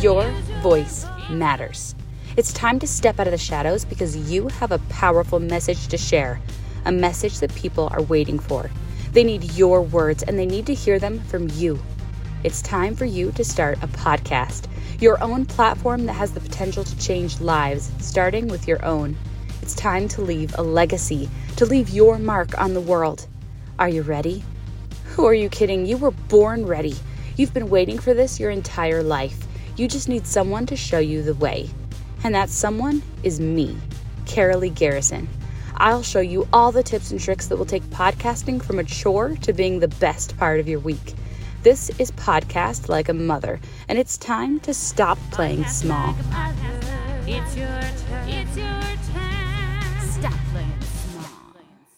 Your voice matters. It's time to step out of the shadows because you have a powerful message to share, a message that people are waiting for. They need your words and they need to hear them from you. It's time for you to start a podcast, your own platform that has the potential to change lives, starting with your own. It's time to leave a legacy, to leave your mark on the world. Are you ready? Who are you kidding? You were born ready. You've been waiting for this your entire life. You just need someone to show you the way. And that someone is me, Carolee Garrison. I'll show you all the tips and tricks that will take podcasting from a chore to being the best part of your week. This is Podcast Like a Mother, and it's time to stop playing small. It's your turn. It's your